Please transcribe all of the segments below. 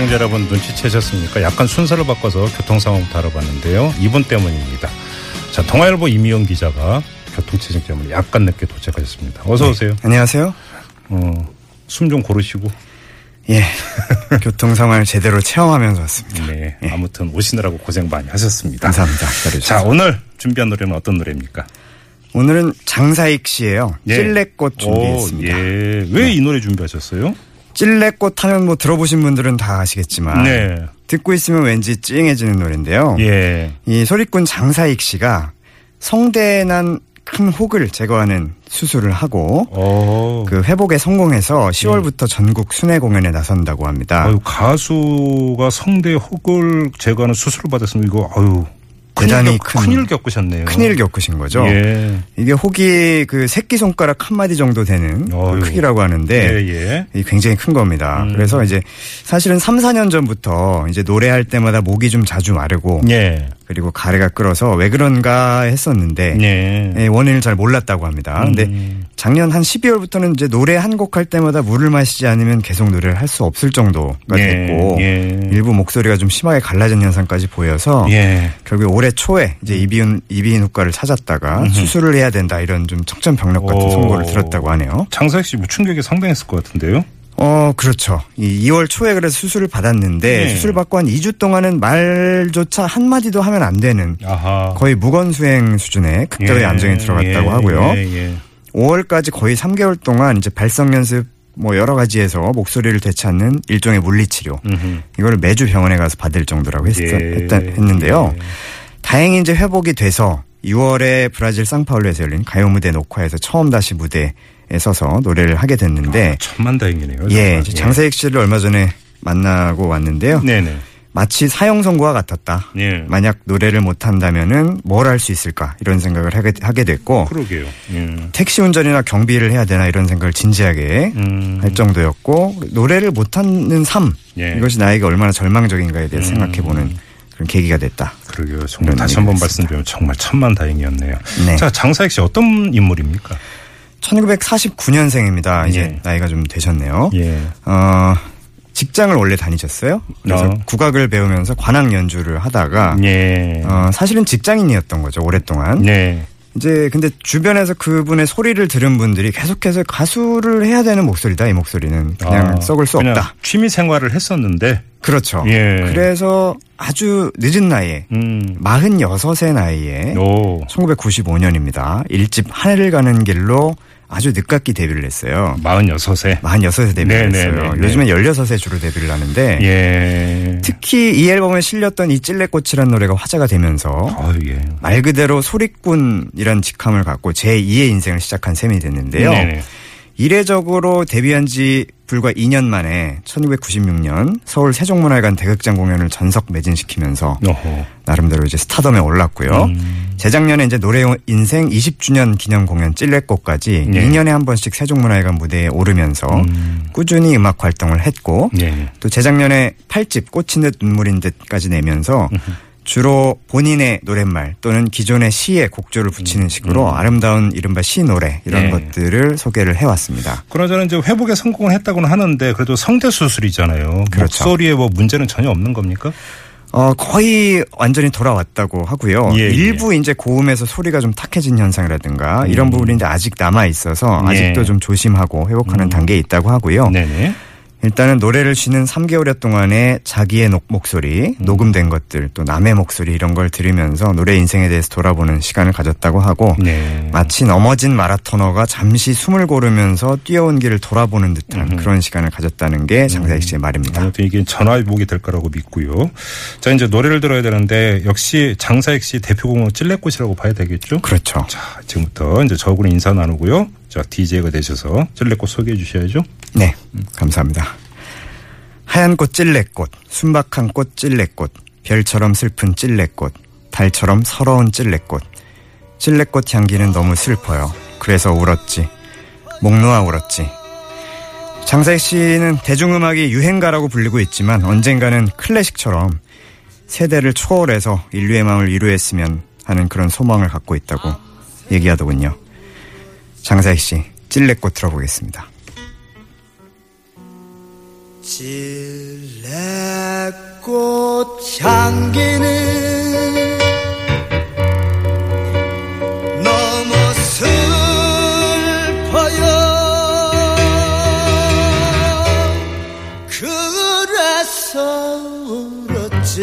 네, 시청자 여러분 눈치채셨습니까? 약간 순서를 바꿔서 교통 상황 다뤄봤는데요. 이분 때문입니다. 자, 동아일보 이미영 기자가 교통체증 때문에 약간 늦게 도착하셨습니다. 어서 오세요. 안녕하세요. 어, 숨 좀 고르시고. 예. 교통 상황을 제대로 체험하면서 왔습니다. 네, 아무튼 오시느라고 고생 많이 하셨습니다. 감사합니다. 자, 오늘 준비한 노래는 어떤 노래입니까? 오늘은 장사익 씨예요. 예. 찔레꽃 준비했습니다. 오, 예. 왜이 노래 준비하셨어요? 찔레꽃 하면 뭐 들어보신 분들은 다 아시겠지만 네. 듣고 있으면 왠지 찡해지는 노래인데요. 예. 이 소리꾼 장사익 씨가 성대에 난 큰 혹을 제거하는 수술을 하고 어. 그 회복에 성공해서 10월부터 전국 순회 공연에 나선다고 합니다. 아유, 가수가 성대 혹을 제거하는 수술을 받았으면 이거 아유 대단히 큰일, 겪- 큰- 큰일 겪으셨네요. 큰일 겪으신 거죠. 예. 이게 혹이 그 새끼 손가락 한 마디 정도 되는 그. 크기라고 하는데 예, 예. 이 굉장히 큰 겁니다. 음. 그래서 이제 사실은 3, 4년 전부터 이제 노래할 때마다 목이 좀 자주 마르고 예. 그리고 가래가 끓어서 왜 그런가 했었는데 예. 예, 원인을 잘 몰랐다고 합니다. 근데 음. 작년 한 12월부터는 이제 노래 한 곡 할 때마다 물을 마시지 않으면 계속 노래를 할 수 없을 정도가 예, 됐고 예. 일부 목소리가 좀 심하게 갈라진 현상까지 보여서 예. 결국 올해 초에 이제 이비인 이비인 후과를 찾았다가 수술을 해야 된다 이런 좀 청천벽력 같은 오. 선고를 들었다고 하네요. 장사익 씨 충격이 상당했을 것 같은데요. 어, 그렇죠. 이 2월 초에 그래서 수술을 받았는데 네. 수술 받고 한 2주 동안은 말조차 한 마디도 하면 안 되는 아하. 거의 무건 수행 수준의 극도의 예, 안정이 들어갔다고 예, 하고요. 예, 예. 5월까지 거의 3개월 동안 이제 발성 연습 뭐 여러 가지에서 목소리를 되찾는 일종의 물리치료 음흠. 이걸 매주 병원에 가서 받을 정도라고 했, 예. 했다, 했는데요. 다행히 이제 회복이 돼서 6월에 브라질 상파울루에서 열린 가요 무대 녹화에서 처음 다시 무대에 서서 노래를 하게 됐는데 천만 다행이네요. 예, 정말. 이제 장세익 씨를 얼마 전에 만나고 왔는데요. 네네. 마치 사형 선고와 같았다. 예. 만약 노래를 못 한다면은 뭘 할 수 있을까 이런 생각을 하게, 하게 됐고 그러게요. 예. 택시 운전이나 경비를 해야 되나 이런 생각을 진지하게 음. 할 정도였고 노래를 못 하는 삶 예. 이것이 나에게 얼마나 절망적인가에 대해 음. 생각해 보는 그런 계기가 됐다. 그러게요. 정말 다시 한번 얘기가 말씀드리면 정말 천만 다행이었네요. 네. 자, 장사익 씨 어떤 인물입니까? 1949년생입니다. 이제 예. 나이가 좀 되셨네요. 예. 어, 직장을 원래 다니셨어요. 그래서 어. 국악을 배우면서 관악 연주를 하다가 예. 어, 사실은 직장인이었던 거죠 오랫동안. 네. 이제 근데 주변에서 그분의 소리를 들은 분들이 계속해서 가수를 해야 되는 목소리다 이 목소리는 그냥 아, 썩을 수 그냥 없다. 취미 생활을 했었는데. 그렇죠. 예. 그래서 아주 늦은 나이에 음. 46의 나이에 오. 1995년입니다. 일집 하늘을 가는 길로 아주 늦깎이 데뷔를 했어요. 46세. 46에 데뷔를 네, 네, 했어요. 네, 네. 요즘엔 16에 주로 데뷔를 하는데 예. 특히 이 앨범에 실렸던 이 찔레꽃이라는 노래가 화제가 되면서 아유, 예. 말 그대로 소리꾼이란 직함을 갖고 제2의 인생을 시작한 셈이 됐는데요. 네네. 이례적으로 데뷔한 지 불과 2년 만에 1996년 서울 세종문화회관 대극장 공연을 전석 매진시키면서 어허. 나름대로 이제 스타덤에 올랐고요. 음. 재작년에 이제 노래 인생 20주년 기념 공연 찔레꽃까지 네. 2년에 한 번씩 세종문화회관 무대에 오르면서 음. 꾸준히 음악 활동을 했고 예. 또 재작년에 8집 꽃인 듯 눈물인 듯까지 내면서 주로 본인의 노랫말 또는 기존의 시에 곡조를 붙이는 식으로 아름다운 이른바 시 노래 이런 네. 것들을 소개를 해왔습니다. 그러자는 이제 회복에 성공을 했다고는 하는데 그래도 성대 수술이잖아요. 그렇죠. 목소리에 뭐 문제는 전혀 없는 겁니까? 어, 거의 완전히 돌아왔다고 하고요. 예, 예. 일부 이제 고음에서 소리가 좀 탁해진 현상이라든가 이런 부분인데 아직 남아 있어서 예. 아직도 좀 조심하고 회복하는 단계에 있다고 하고요. 네네. 일단은 노래를 쉬는 3개월여 동안에 자기의 녹- 목소리, 녹음된 것들, 또 남의 목소리 이런 걸 들으면서 노래 인생에 대해서 돌아보는 시간을 가졌다고 하고 네. 마치 넘어진 마라토너가 잠시 숨을 고르면서 뛰어온 길을 돌아보는 듯한 그런 시간을 가졌다는 게 장사익 씨의 말입니다. 아무튼 이게 전화위복이 될 거라고 믿고요. 자, 이제 노래를 들어야 되는데 역시 장사익 씨 대표곡은 찔레꽃이라고 봐야 되겠죠? 그렇죠. 자, 지금부터 이제 저하고는 인사 나누고요. 자, DJ가 되셔서 찔레꽃 소개해 주셔야죠. 네, 감사합니다. 하얀 꽃 찔레꽃, 순박한 꽃 찔레꽃, 별처럼 슬픈 찔레꽃, 달처럼 서러운 찔레꽃. 찔레꽃 향기는 너무 슬퍼요. 그래서 울었지. 목 놓아 울었지. 장사익 씨는 대중음악이 유행가라고 불리고 있지만 언젠가는 클래식처럼 세대를 초월해서 인류의 마음을 위로했으면 하는 그런 소망을 갖고 있다고 얘기하더군요. 장사익 씨, 찔레꽃 들어보겠습니다. 찔레꽃 향기는 너무 슬퍼요 그래서 울었지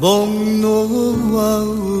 목 놓아